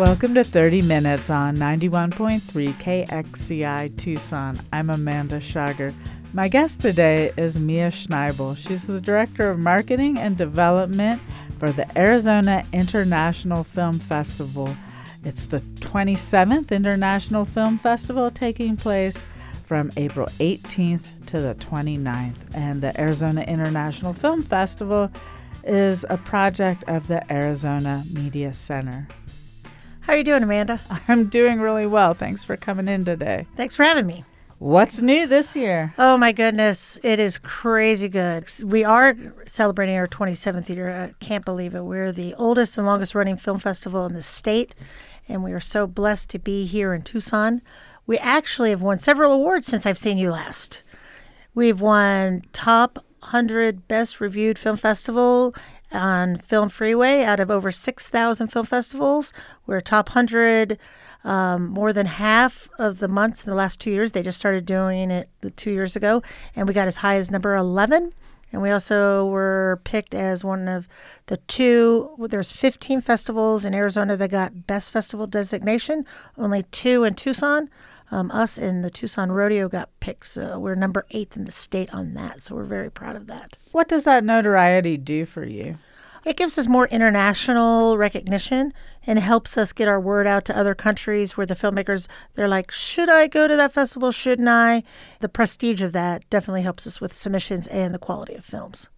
Welcome to 30 Minutes on 91.3 KXCI Tucson. I'm Amanda Shauger. My guest today is Mia Schnaible. She's the Director of Marketing and Development for the Arizona International Film Festival. It's the 27th International Film Festival taking place from April 18th to the 29th. And the Arizona International Film Festival is a project of the Arizona Media Center. How are you doing, Amanda? I'm doing really well. Thanks for coming in today. Thanks for having me. What's new this year? Oh my goodness, it is crazy good. We are celebrating our 27th year. I can't believe it. We're the oldest and longest running film festival in the state, and we are so blessed to be here in Tucson. We actually have won several awards since I've seen you last. We've won top 100 best reviewed film festival on Film Freeway out of over 6,000 film festivals. We're top 100 um, more than half of the months in the last two years. They just started doing it two years ago, and we got as high as number 11. And we also were picked as one of the two. There's 15 festivals in Arizona that got best festival designation. Only two in Tucson. Um, us and the Tucson Rodeo got picked. So we're number eighth in the state on that. So we're very proud of that. What does that notoriety do for you? It gives us more international recognition and helps us get our word out to other countries where the filmmakers they're like, should I go to that festival? Shouldn't I? The prestige of that definitely helps us with submissions and the quality of films.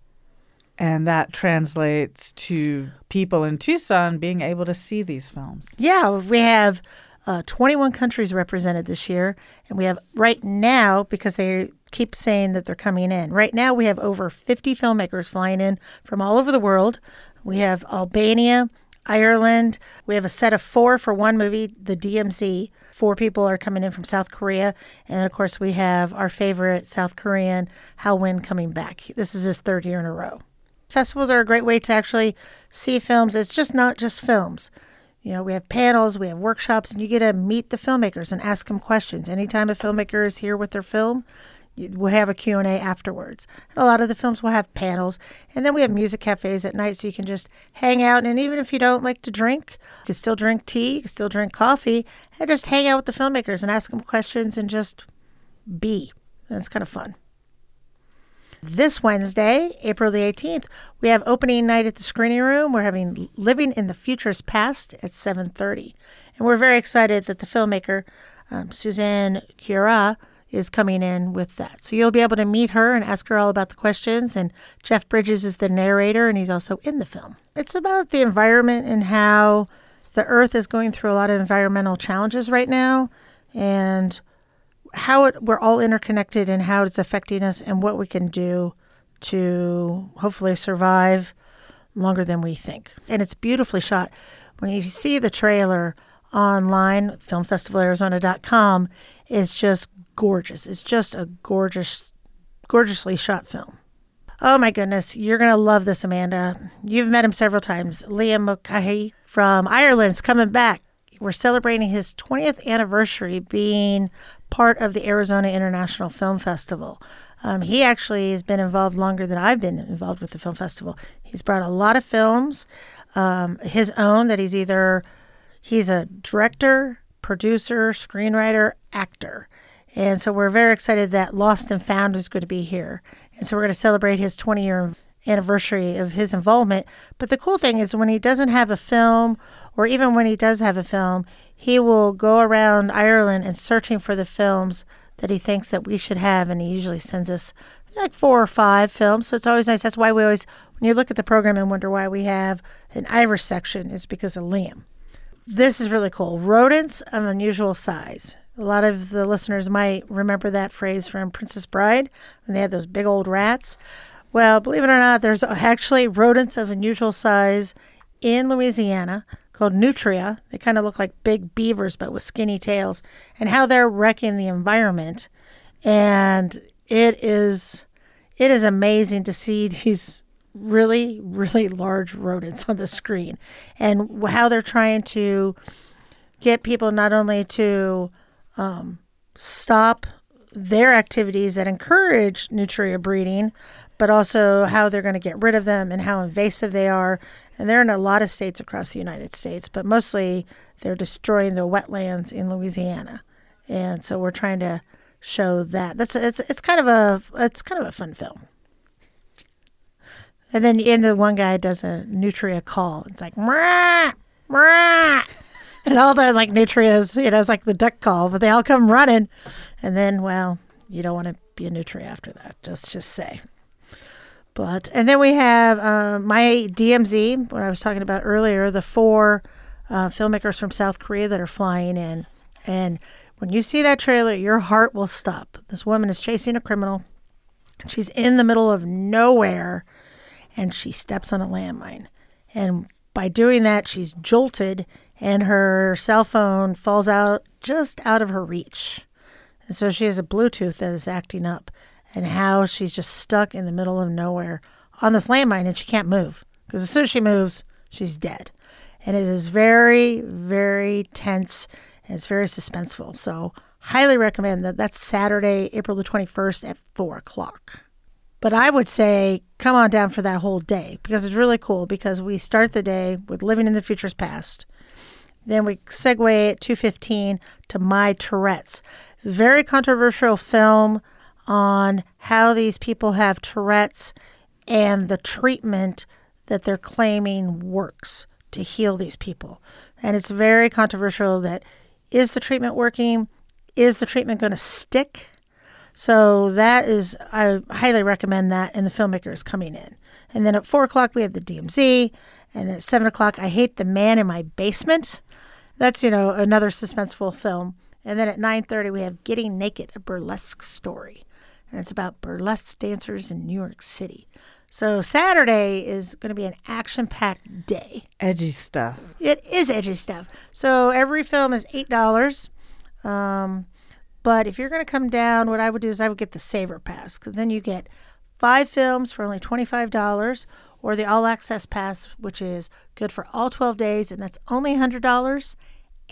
And that translates to people in Tucson being able to see these films. Yeah, we have uh, 21 countries represented this year. And we have right now, because they keep saying that they're coming in, right now we have over 50 filmmakers flying in from all over the world. We have Albania, Ireland. We have a set of four for one movie, the DMZ. Four people are coming in from South Korea. And of course, we have our favorite South Korean, Hal Win, coming back. This is his third year in a row. Festivals are a great way to actually see films. It's just not just films. You know, we have panels, we have workshops, and you get to meet the filmmakers and ask them questions. Anytime a filmmaker is here with their film, we'll have a Q&A afterwards. And a lot of the films will have panels. And then we have music cafes at night so you can just hang out. And even if you don't like to drink, you can still drink tea, you can still drink coffee, and just hang out with the filmmakers and ask them questions and just be. It's kind of fun. This Wednesday, April the 18th, we have opening night at the screening room. We're having Living in the Future's Past at 7:30. And we're very excited that the filmmaker um, Suzanne Cura is coming in with that. So you'll be able to meet her and ask her all about the questions. And Jeff Bridges is the narrator, and he's also in the film. It's about the environment and how the Earth is going through a lot of environmental challenges right now, and how it, we're all interconnected and how it's affecting us and what we can do to hopefully survive longer than we think. And it's beautifully shot. When you see the trailer online, filmfestivalarizona.com, it's just gorgeous. It's just a gorgeous, gorgeously shot film. Oh my goodness, you're going to love this, Amanda. You've met him several times. Liam Mulcahy from Ireland is coming back. We're celebrating his 20th anniversary being part of the Arizona International Film Festival. Um, he actually has been involved longer than I've been involved with the film festival. He's brought a lot of films, um, his own that he's either he's a director, producer, screenwriter, actor. And so we're very excited that Lost and Found is going to be here. And so we're going to celebrate his 20 year anniversary of his involvement. But the cool thing is when he doesn't have a film, or even when he does have a film, he will go around Ireland and searching for the films that he thinks that we should have, and he usually sends us like four or five films. So it's always nice. That's why we always, when you look at the program and wonder why we have an Irish section, it's because of Liam. This is really cool. Rodents of unusual size. A lot of the listeners might remember that phrase from Princess Bride when they had those big old rats. Well, believe it or not, there's actually rodents of unusual size in Louisiana called nutria. They kind of look like big beavers, but with skinny tails, and how they're wrecking the environment. And it is, it is amazing to see these really, really large rodents on the screen, and how they're trying to get people not only to um, stop their activities that encourage nutria breeding, but also how they're going to get rid of them and how invasive they are And they're in a lot of states across the United States, but mostly they're destroying the wetlands in Louisiana. And so we're trying to show that. That's it's it's kind of a it's kind of a fun film. And then and the one guy does a nutria call. It's like Mwah! Mwah! and all the like nutrias, you know, it's like the duck call, but they all come running. And then, well, you don't want to be a nutria after that. Just just say. But and then we have uh, my DMZ, what I was talking about earlier, the four uh, filmmakers from South Korea that are flying in, and when you see that trailer, your heart will stop. This woman is chasing a criminal. She's in the middle of nowhere, and she steps on a landmine, and by doing that, she's jolted, and her cell phone falls out just out of her reach. And so she has a Bluetooth that is acting up and how she's just stuck in the middle of nowhere on this landmine and she can't move because as soon as she moves, she's dead. And it is very, very tense and it's very suspenseful. So, highly recommend that. That's Saturday, April the 21st at 4 o'clock. But I would say come on down for that whole day because it's really cool because we start the day with Living in the Future's Past. Then we segue at 2.15 to My Tourette's. Very controversial film on how these people have Tourette's and the treatment that they're claiming works to heal these people. And it's very controversial that is the treatment working? Is the treatment going to stick? So that is, I highly recommend that. And the filmmaker is coming in. And then at four o'clock, we have the DMZ. And then at seven o'clock, I Hate the Man in My Basement. That's, you know, another suspenseful film. And then at 9.30, we have Getting Naked, a burlesque story and it's about burlesque dancers in New York City. So Saturday is going to be an action-packed day. Edgy stuff. It is edgy stuff. So every film is eight dollars. Um, but if you're going to come down, what I would do is I would get the Saver Pass, because then you get five films for only twenty-five dollars, or the All Access Pass, which is good for all twelve days, and that's only hundred dollars.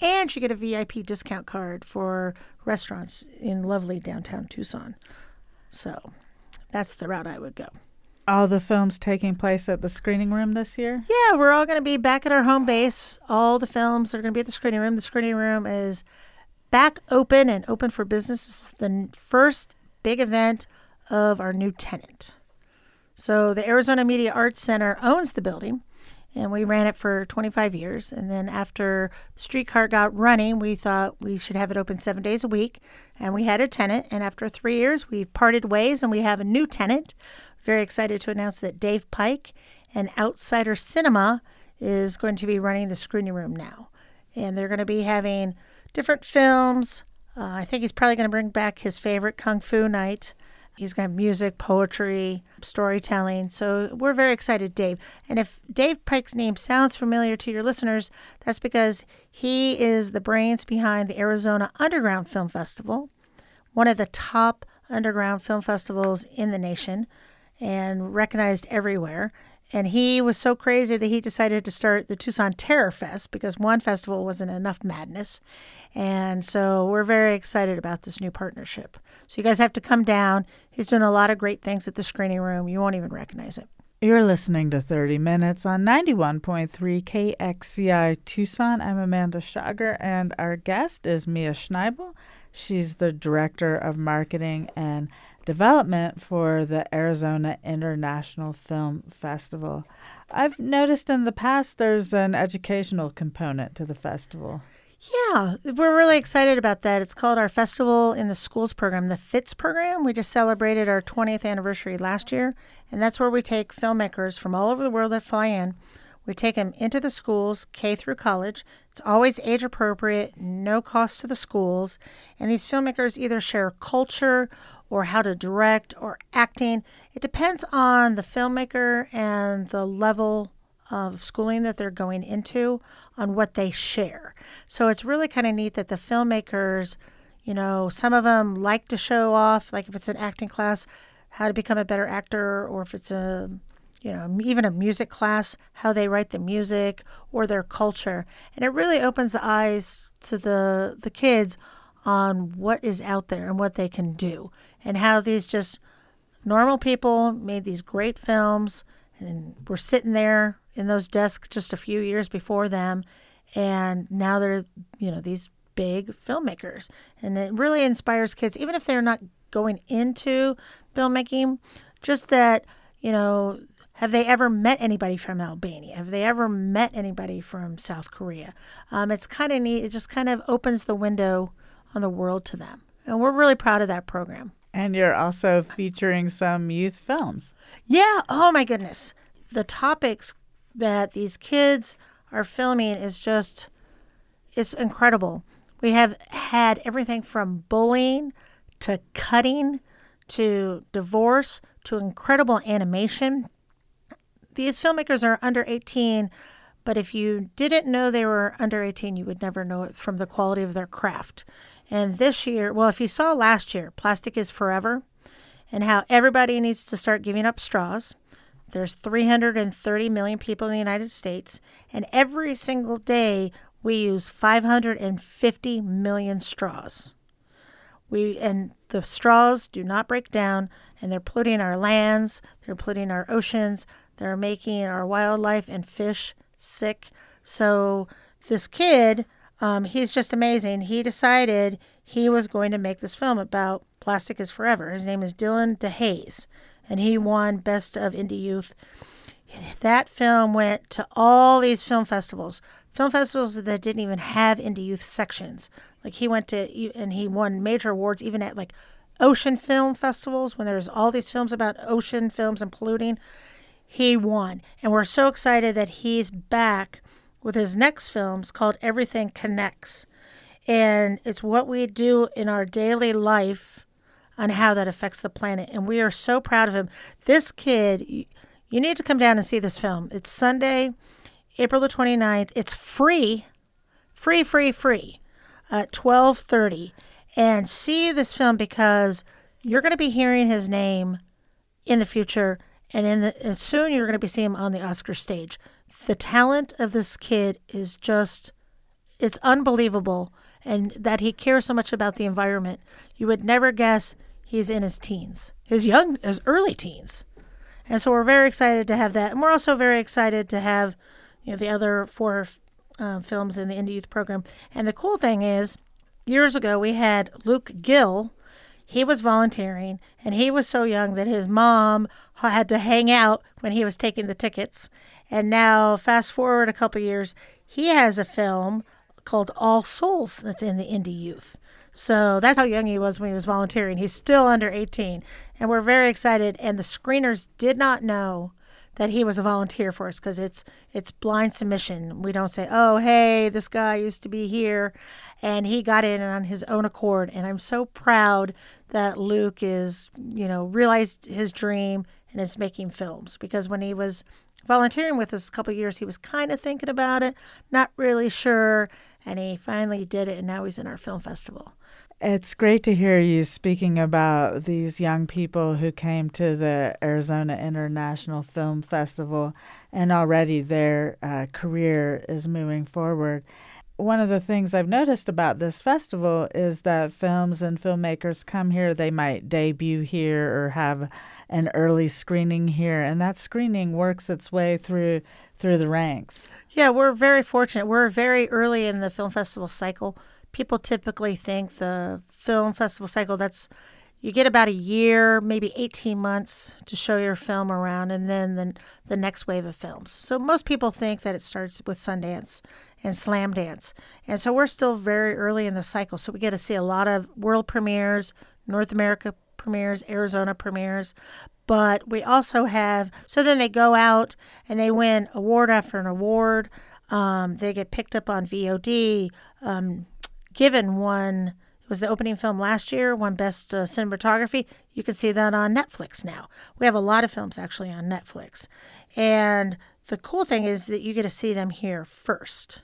And you get a VIP discount card for restaurants in lovely downtown Tucson. So that's the route I would go. All the films taking place at the screening room this year? Yeah, we're all going to be back at our home base. All the films are going to be at the screening room. The screening room is back open and open for business. This is the first big event of our new tenant. So, the Arizona Media Arts Center owns the building, and we ran it for 25 years. And then after the streetcar got running, we thought we should have it open seven days a week. And we had a tenant. And after three years, we parted ways and we have a new tenant. Very excited to announce that Dave Pike and Outsider Cinema is going to be running the screening room now. And they're going to be having different films. Uh, I think he's probably going to bring back his favorite Kung Fu Night. He's got music, poetry, storytelling. So we're very excited, Dave. And if Dave Pike's name sounds familiar to your listeners, that's because he is the brains behind the Arizona Underground Film Festival, one of the top underground film festivals in the nation and recognized everywhere. And he was so crazy that he decided to start the Tucson Terror Fest because one festival wasn't enough madness. And so we're very excited about this new partnership. So you guys have to come down. He's doing a lot of great things at the screening room. You won't even recognize it. You're listening to 30 Minutes on 91.3 KXCI Tucson. I'm Amanda Shauger, and our guest is Mia Schnaible. She's the Director of Marketing and Development for the Arizona International Film Festival. I've noticed in the past there's an educational component to the festival. Yeah, we're really excited about that. It's called our Festival in the Schools program, the FITS program. We just celebrated our 20th anniversary last year, and that's where we take filmmakers from all over the world that fly in. We take them into the schools, K through college. It's always age appropriate, no cost to the schools. And these filmmakers either share culture or how to direct or acting. It depends on the filmmaker and the level of schooling that they're going into on what they share. So it's really kind of neat that the filmmakers, you know, some of them like to show off, like if it's an acting class, how to become a better actor, or if it's a, you know, even a music class, how they write the music or their culture. And it really opens the eyes to the the kids on what is out there and what they can do and how these just normal people made these great films and we're sitting there in those desks just a few years before them, and now they're you know these big filmmakers, and it really inspires kids, even if they're not going into filmmaking, just that you know have they ever met anybody from Albania? Have they ever met anybody from South Korea? Um, it's kind of neat. It just kind of opens the window on the world to them. And we're really proud of that program. And you're also featuring some youth films. Yeah. Oh, my goodness. The topics that these kids are filming is just, it's incredible. We have had everything from bullying to cutting to divorce to incredible animation these filmmakers are under 18, but if you didn't know they were under 18, you would never know it from the quality of their craft. And this year, well, if you saw last year, Plastic is Forever, and how everybody needs to start giving up straws. There's 330 million people in the United States, and every single day we use 550 million straws. We and the straws do not break down, and they're polluting our lands, they're polluting our oceans, they're making our wildlife and fish sick. So this kid, um, he's just amazing. He decided he was going to make this film about plastic is forever. His name is Dylan D'Haeze, and he won Best of Indie Youth. That film went to all these film festivals, film festivals that didn't even have indie youth sections. Like he went to, and he won major awards even at like ocean film festivals when there's all these films about ocean films and polluting he won. And we're so excited that he's back with his next films called Everything Connects. And it's what we do in our daily life on how that affects the planet. And we are so proud of him. This kid, you need to come down and see this film. It's Sunday, April the 29th. It's free, free, free, free at 1230. And see this film because you're going to be hearing his name in the future and in the, soon you're going to be seeing him on the Oscar stage. The talent of this kid is just it's unbelievable and that he cares so much about the environment. You would never guess he's in his teens. His young his early teens. And so we're very excited to have that. And we're also very excited to have you know the other four uh, films in the Indie Youth program. And the cool thing is years ago we had Luke Gill he was volunteering and he was so young that his mom had to hang out when he was taking the tickets. And now, fast forward a couple years, he has a film called All Souls that's in the Indie Youth. So that's how young he was when he was volunteering. He's still under 18. And we're very excited. And the screeners did not know that he was a volunteer for us because it's it's blind submission. We don't say, "Oh, hey, this guy used to be here," and he got in on his own accord. And I'm so proud that Luke is, you know, realized his dream and is making films because when he was volunteering with us a couple years, he was kind of thinking about it, not really sure, and he finally did it, and now he's in our film festival. It's great to hear you speaking about these young people who came to the Arizona International Film Festival and already their uh, career is moving forward. One of the things I've noticed about this festival is that films and filmmakers come here, they might debut here or have an early screening here, and that screening works its way through through the ranks. Yeah, we're very fortunate. We're very early in the film festival cycle people typically think the film festival cycle that's you get about a year, maybe 18 months to show your film around, and then the, the next wave of films. So most people think that it starts with Sundance and Slamdance. And so we're still very early in the cycle. So we get to see a lot of world premieres, North America premieres, Arizona premieres. But we also have, so then they go out and they win award after an award. Um, they get picked up on VOD. Um, Given it was the opening film last year, won Best uh, Cinematography. You can see that on Netflix now. We have a lot of films actually on Netflix. And the cool thing is that you get to see them here first.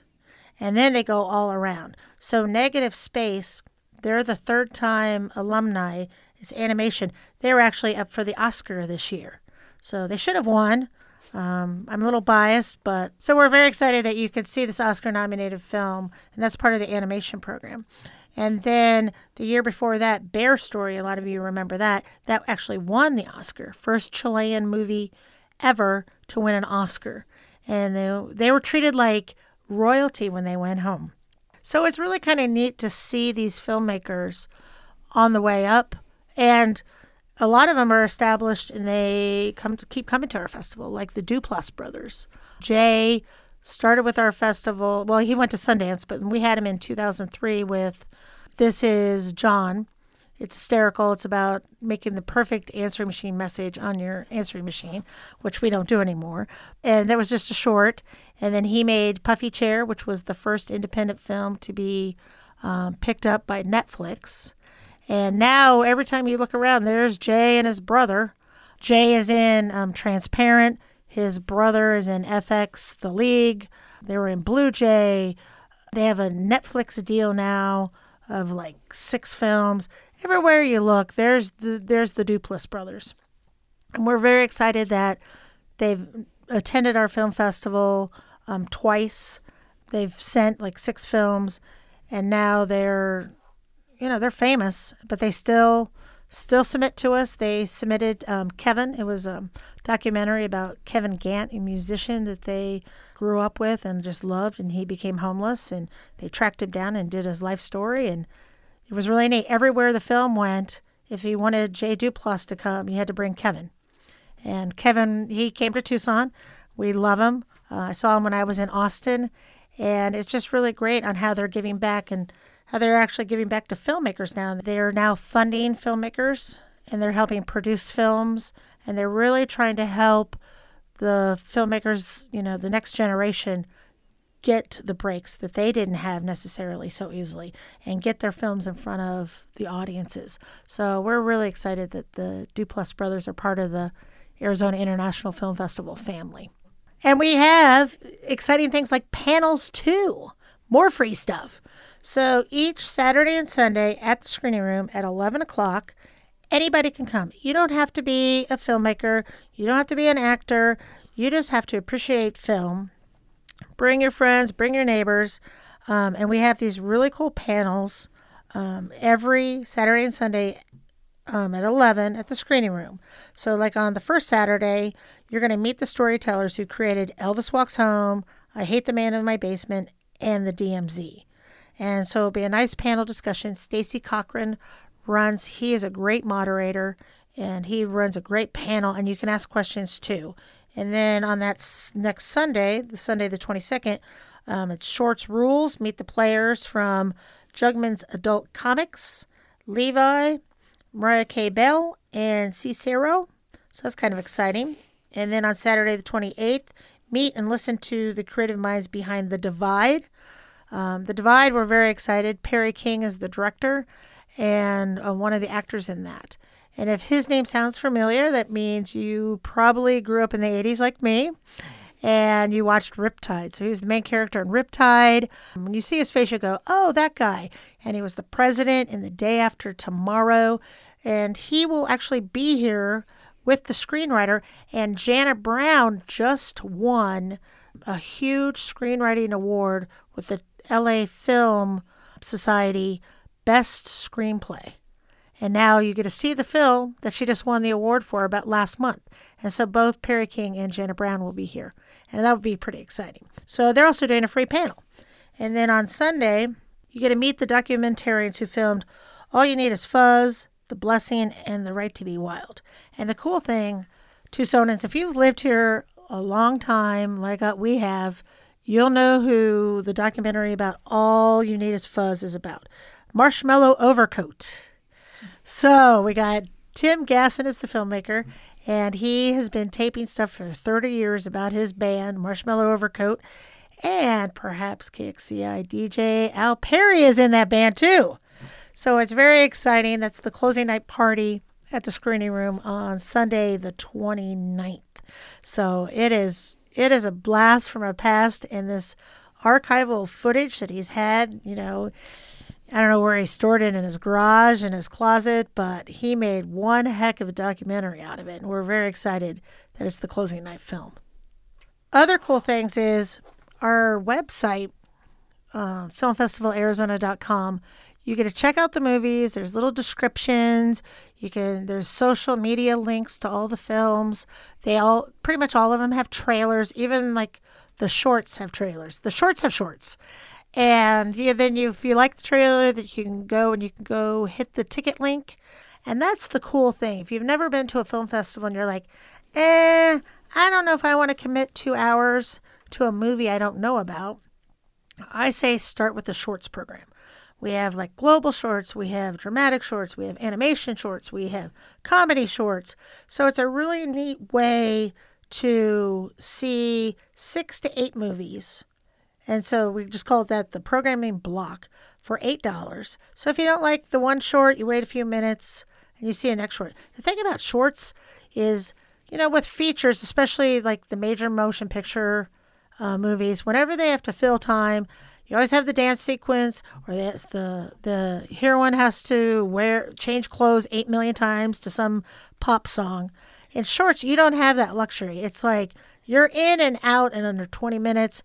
And then they go all around. So Negative Space, they're the third time alumni. It's animation. They were actually up for the Oscar this year. So they should have won. Um, I'm a little biased, but so we're very excited that you could see this Oscar nominated film, and that's part of the animation program. And then the year before that, Bear Story, a lot of you remember that, that actually won the Oscar. First Chilean movie ever to win an Oscar. and they they were treated like royalty when they went home. So it's really kind of neat to see these filmmakers on the way up, and a lot of them are established and they come to keep coming to our festival, like the Duplass brothers. Jay started with our festival. Well, he went to Sundance, but we had him in 2003 with This Is John. It's hysterical. It's about making the perfect answering machine message on your answering machine, which we don't do anymore. And that was just a short. And then he made Puffy Chair, which was the first independent film to be um, picked up by Netflix. And now every time you look around, there's Jay and his brother. Jay is in um, Transparent. His brother is in FX The League. They were in Blue Jay. They have a Netflix deal now of like six films. Everywhere you look, there's the there's the Duplass brothers. And we're very excited that they've attended our film festival um, twice. They've sent like six films, and now they're, you know, they're famous, but they still still submit to us. They submitted um, Kevin. It was a documentary about Kevin Gant, a musician that they grew up with and just loved, and he became homeless, and they tracked him down and did his life story, and it was really neat. Everywhere the film went, if you wanted Jay Duplass to come, you had to bring Kevin. And Kevin, he came to Tucson. We love him. Uh, I saw him when I was in Austin, and it's just really great on how they're giving back and how they're actually giving back to filmmakers now. They're now funding filmmakers and they're helping produce films and they're really trying to help the filmmakers, you know, the next generation get the breaks that they didn't have necessarily so easily and get their films in front of the audiences. So we're really excited that the Duplass brothers are part of the Arizona International Film Festival family. And we have exciting things like panels too, more free stuff. So each Saturday and Sunday at the screening room at 11 o'clock, anybody can come. You don't have to be a filmmaker, you don't have to be an actor, you just have to appreciate film. Bring your friends, bring your neighbors. Um, and we have these really cool panels um, every Saturday and Sunday um, at 11 at the screening room. So, like on the first Saturday, you're going to meet the storytellers who created Elvis Walks Home, I Hate the Man in My Basement, and the DMZ. And so it'll be a nice panel discussion. Stacy Cochran runs, he is a great moderator and he runs a great panel, and you can ask questions too. And then on that next Sunday, the Sunday the 22nd, um, it's Shorts Rules. Meet the players from Jugman's Adult Comics, Levi, Mariah K. Bell, and Cicero. So that's kind of exciting. And then on Saturday the 28th, meet and listen to the creative minds behind The Divide. Um, the Divide, we're very excited. Perry King is the director and uh, one of the actors in that. And if his name sounds familiar, that means you probably grew up in the 80s like me and you watched Riptide. So he was the main character in Riptide. When you see his face, you go, oh, that guy. And he was the president in The Day After Tomorrow. And he will actually be here with the screenwriter. And Janet Brown just won a huge screenwriting award with the LA Film Society Best Screenplay. And now you get to see the film that she just won the award for about last month. And so both Perry King and Janet Brown will be here. And that would be pretty exciting. So they're also doing a free panel. And then on Sunday, you get to meet the documentarians who filmed All You Need Is Fuzz, The Blessing, and The Right to Be Wild. And the cool thing, Tucsonans, if you've lived here a long time, like uh, we have, you'll know who the documentary about All You Need Is Fuzz is about. Marshmallow Overcoat. So we got Tim Gassen is the filmmaker, and he has been taping stuff for 30 years about his band, Marshmallow Overcoat. And perhaps KXCI DJ Al Perry is in that band too. So it's very exciting. That's the closing night party at the screening room on Sunday, the 29th. So it is it is a blast from a past and this archival footage that he's had, you know, I don't know where he stored it in his garage, in his closet, but he made one heck of a documentary out of it. And we're very excited that it's the closing night film. Other cool things is our website, uh, filmfestivalarizona.com. you get to check out the movies. There's little descriptions. You can there's social media links to all the films. They all pretty much all of them have trailers. Even like the shorts have trailers. The shorts have shorts. And yeah, then you, if you like the trailer, that you can go and you can go hit the ticket link. And that's the cool thing. If you've never been to a film festival and you're like, eh, I don't know if I want to commit two hours to a movie I don't know about, I say start with the shorts program. We have like global shorts, we have dramatic shorts, we have animation shorts, we have comedy shorts. So it's a really neat way to see six to eight movies. And so we just call that the programming block for $8. So if you don't like the one short, you wait a few minutes and you see a next short. The thing about shorts is, you know, with features, especially like the major motion picture uh, movies, whenever they have to fill time, you always have the dance sequence, or that's the the heroine has to wear change clothes eight million times to some pop song. In shorts, you don't have that luxury. It's like you're in and out in under 20 minutes,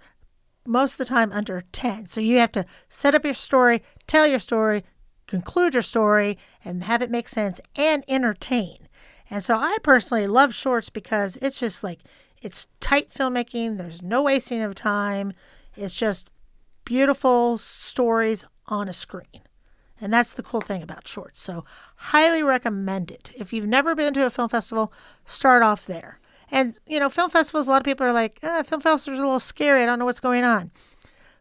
most of the time under 10. So you have to set up your story, tell your story, conclude your story, and have it make sense and entertain. And so I personally love shorts because it's just like it's tight filmmaking, there's no wasting of time. It's just beautiful stories on a screen. And that's the cool thing about shorts. So, highly recommend it. If you've never been to a film festival, start off there. And, you know, film festivals, a lot of people are like, ah, film festivals are a little scary. I don't know what's going on.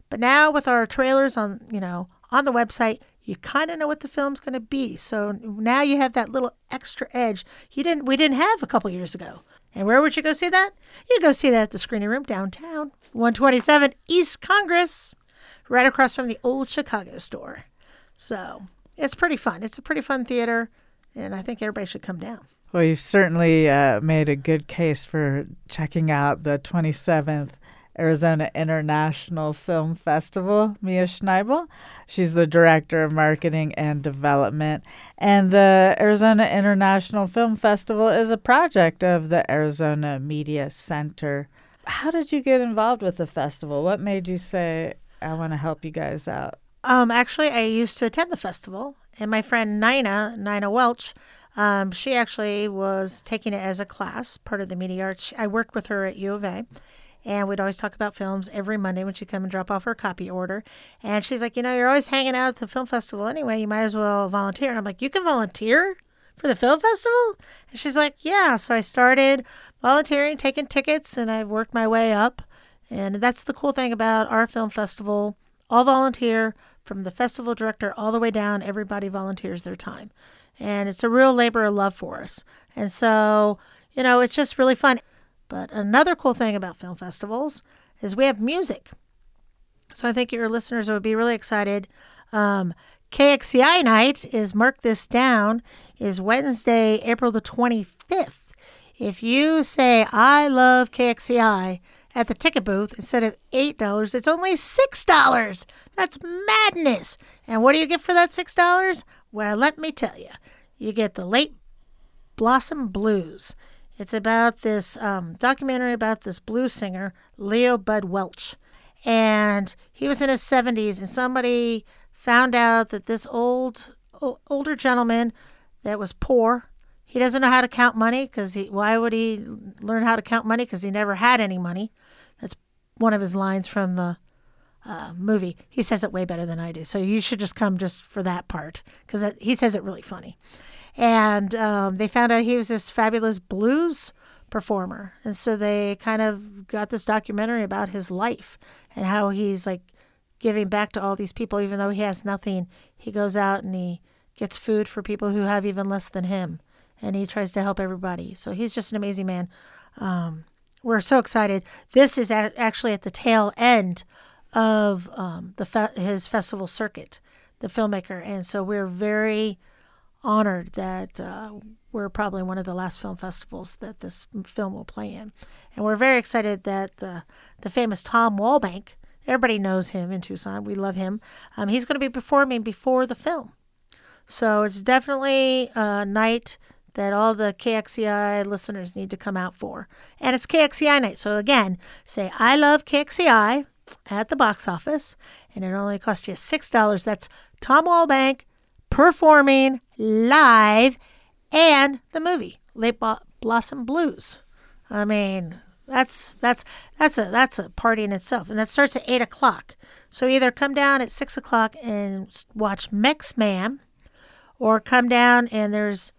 But now with our trailers on, you know, on the website, you kind of know what the film's going to be. So now you have that little extra edge you didn't we didn't have a couple years ago. And where would you go see that? You go see that at the screening room downtown, 127 East Congress, right across from the old Chicago store. So it's pretty fun. It's a pretty fun theater, and I think everybody should come down. Well, you've certainly uh, made a good case for checking out the 27th Arizona International Film Festival, Mia Schnaible. She's the Director of Marketing and Development. And the Arizona International Film Festival is a project of the Arizona Media Center. How did you get involved with the festival? What made you say, I want to help you guys out? Um, actually, I used to attend the festival, and my friend Nina, Nina Welch, um, she actually was taking it as a class, part of the media arts. I worked with her at U of A, and we'd always talk about films every Monday when she'd come and drop off her copy order. And she's like, you know, you're always hanging out at the film festival anyway. You might as well volunteer. And I'm like, you can volunteer for the film festival? And she's like, yeah. So I started volunteering, taking tickets, and I've worked my way up. And that's the cool thing about our film festival. All volunteer, from the festival director all the way down, everybody volunteers their time. And it's a real labor of love for us. And so, you know, it's just really fun. But another cool thing about film festivals is we have music. So I think your listeners would be really excited. Um, KXCI night is mark this down is Wednesday, April the 25th. If you say I love KXCI, at the ticket booth, instead of $8, it's only $6. That's madness. And what do you get for that $6? Well, let me tell you. You get the Late Blossom Blues. It's about this um, documentary about this blues singer, Leo Bud Welch. And he was in his 70s, and somebody found out that this old, older gentleman that was poor he doesn't know how to count money because he. Why would he learn how to count money? Because he never had any money. One of his lines from the uh, movie. He says it way better than I do. So you should just come just for that part because he says it really funny. And um, they found out he was this fabulous blues performer, and so they kind of got this documentary about his life and how he's like giving back to all these people, even though he has nothing. He goes out and he gets food for people who have even less than him and he tries to help everybody. So he's just an amazing man. Um, we're so excited. This is a- actually at the tail end of um, the fe- his festival circuit, the filmmaker, and so we're very honored that uh, we're probably one of the last film festivals that this film will play in, and we're very excited that the the famous Tom Walbank, everybody knows him in Tucson. We love him. Um, he's going to be performing before the film, so it's definitely a night that all the KXCI listeners need to come out for. And it's KXCI night. So again, say, I love KXCI at the box office. and it only costs you $6. That's Tom Walbank performing live and the movie, Late Blossom Blues. I mean, that's that's that's a that's a party in itself, and that starts at eight o'clock. So either come down at six o'clock and watch Mex Man, or come down and there's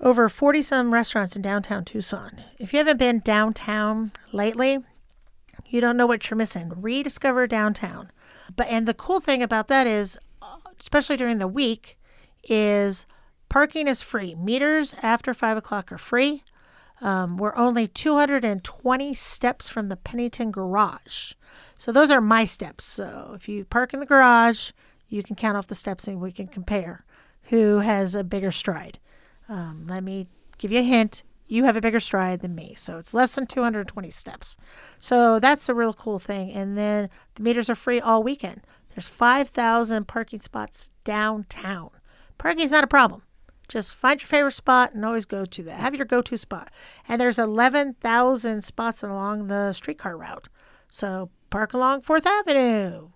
over 40 some restaurants in downtown Tucson. If you haven't been downtown lately, you don't know what you're missing. Rediscover downtown. But and the cool thing about that is especially during the week is parking is free. Meters after 5 o'clock are free. Um, we're only 220 steps from the Pennington garage. So those are my steps. So if you park in the garage, you can count off the steps and we can compare who has a bigger stride. Um, let me give you a hint. You have a bigger stride than me. So it's less than 220 steps. So that's a real cool thing. And then the meters are free all weekend. There's 5,000 parking spots downtown. Parking is not a problem. Just find your favorite spot and always go to that. Have your go to spot. And there's 11,000 spots along the streetcar route. So park along 4th Avenue.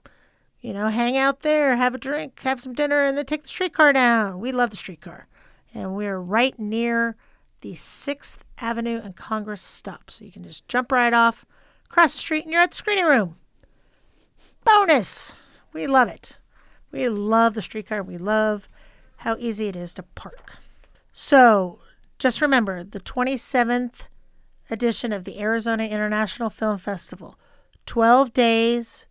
You know, hang out there, have a drink, have some dinner, and then take the streetcar down. We love the streetcar and we're right near the 6th Avenue and Congress stop. So you can just jump right off, cross the street, and you're at the screening room. Bonus! We love it. We love the streetcar. We love how easy it is to park. So just remember the 27th edition of the Arizona International Film Festival 12 days,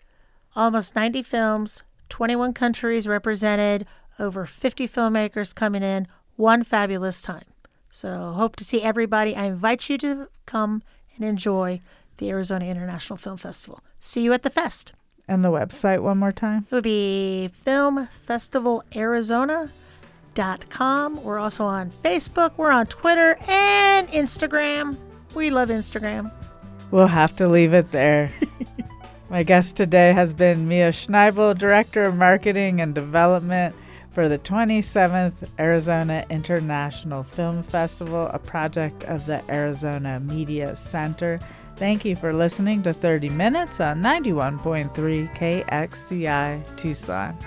almost 90 films, 21 countries represented, over 50 filmmakers coming in one fabulous time. So, hope to see everybody. I invite you to come and enjoy the Arizona International Film Festival. See you at the fest. And the website one more time? It would be filmfestivalarizona.com. We're also on Facebook, we're on Twitter and Instagram. We love Instagram. We'll have to leave it there. My guest today has been Mia Schnaible, Director of Marketing and Development for the 27th Arizona International Film Festival, a project of the Arizona Media Center. Thank you for listening to 30 Minutes on 91.3 KXCI Tucson.